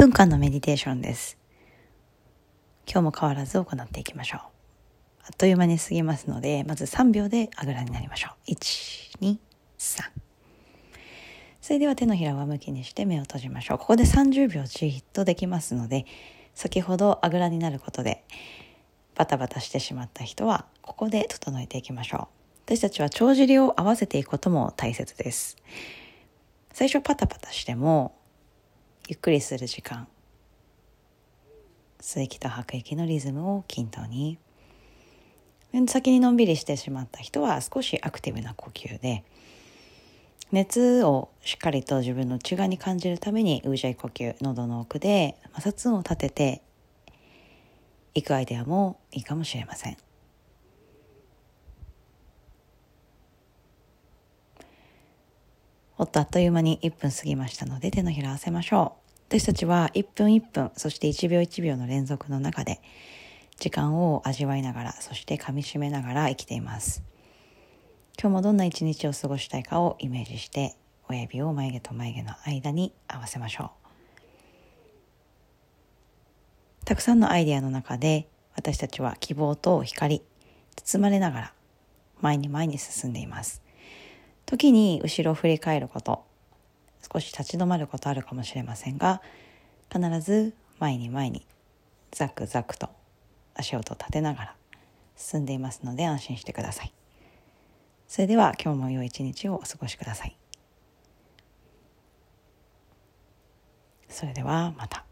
分間のメディテーションです。今日も変わらず行っていきましょう。あっという間に過ぎますので、まず3秒であぐらになりましょう。1、2、3。それでは手のひらを向きにして目を閉じましょう。ここで30秒じっとできますので、先ほどあぐらになることでバタバタしてしまった人はここで整えていきましょう。私たちは帳尻を合わせていくことも大切です。最初パタパタしてもゆっくりする時間吸い気と吐く息のリズムを均等に先にのんびりしてしまった人は少しアクティブな呼吸で熱をしっかりと自分の内側に感じるためにウージャイ呼吸喉の奥で摩擦音を立てていくアイデアもいいかもしれません。おっとあっという間に1分過ぎましたので手のひら合わせましょう。私たちは1分1分、そして1秒1秒の連続の中で時間を味わいながら、そして噛み締めながら生きています。今日もどんな一日を過ごしたいかをイメージして親指を眉毛と眉毛の間に合わせましょう。たくさんのアイデアの中で私たちは希望と光、包まれながら前に前に進んでいます。時に後ろを振り返ること少し立ち止まることあるかもしれませんが必ず前に前にザクザクと足音を立てながら進んでいますので安心してくださいそれでは今日も良い一日をお過ごしくださいそれではまた。